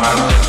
my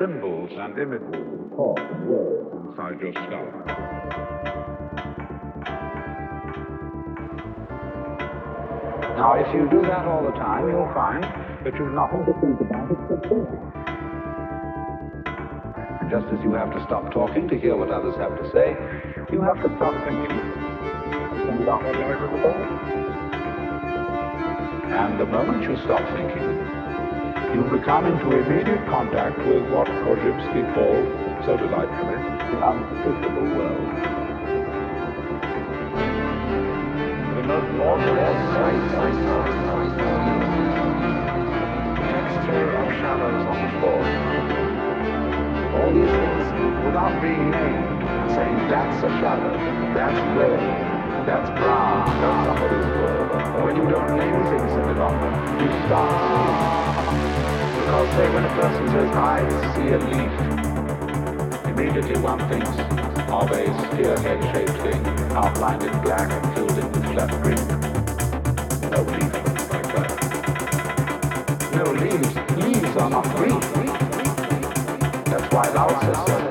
symbols and images, talk and words inside your skull. Now, if you do that all the time, you'll find that you've nothing to think about except thinking. And just as you have to stop talking to hear what others have to say, you have to stop thinking. And the moment you stop thinking, you become into immediate contact with what Korzybski called, so delightfully, the unspeakable world. The most marvelous texture of shadows on the. All these things, without being named, saying that's a shadow, that's red, that's brown, that's somebody's world. When you don't name things any longer, you stop. Because say when a person says, I see a leaf, immediately one thinks of a spearhead-shaped thing, outlined in black and filled in with flat green. No leaf like that. No leaves. Leaves are not green. That's why Lao Tse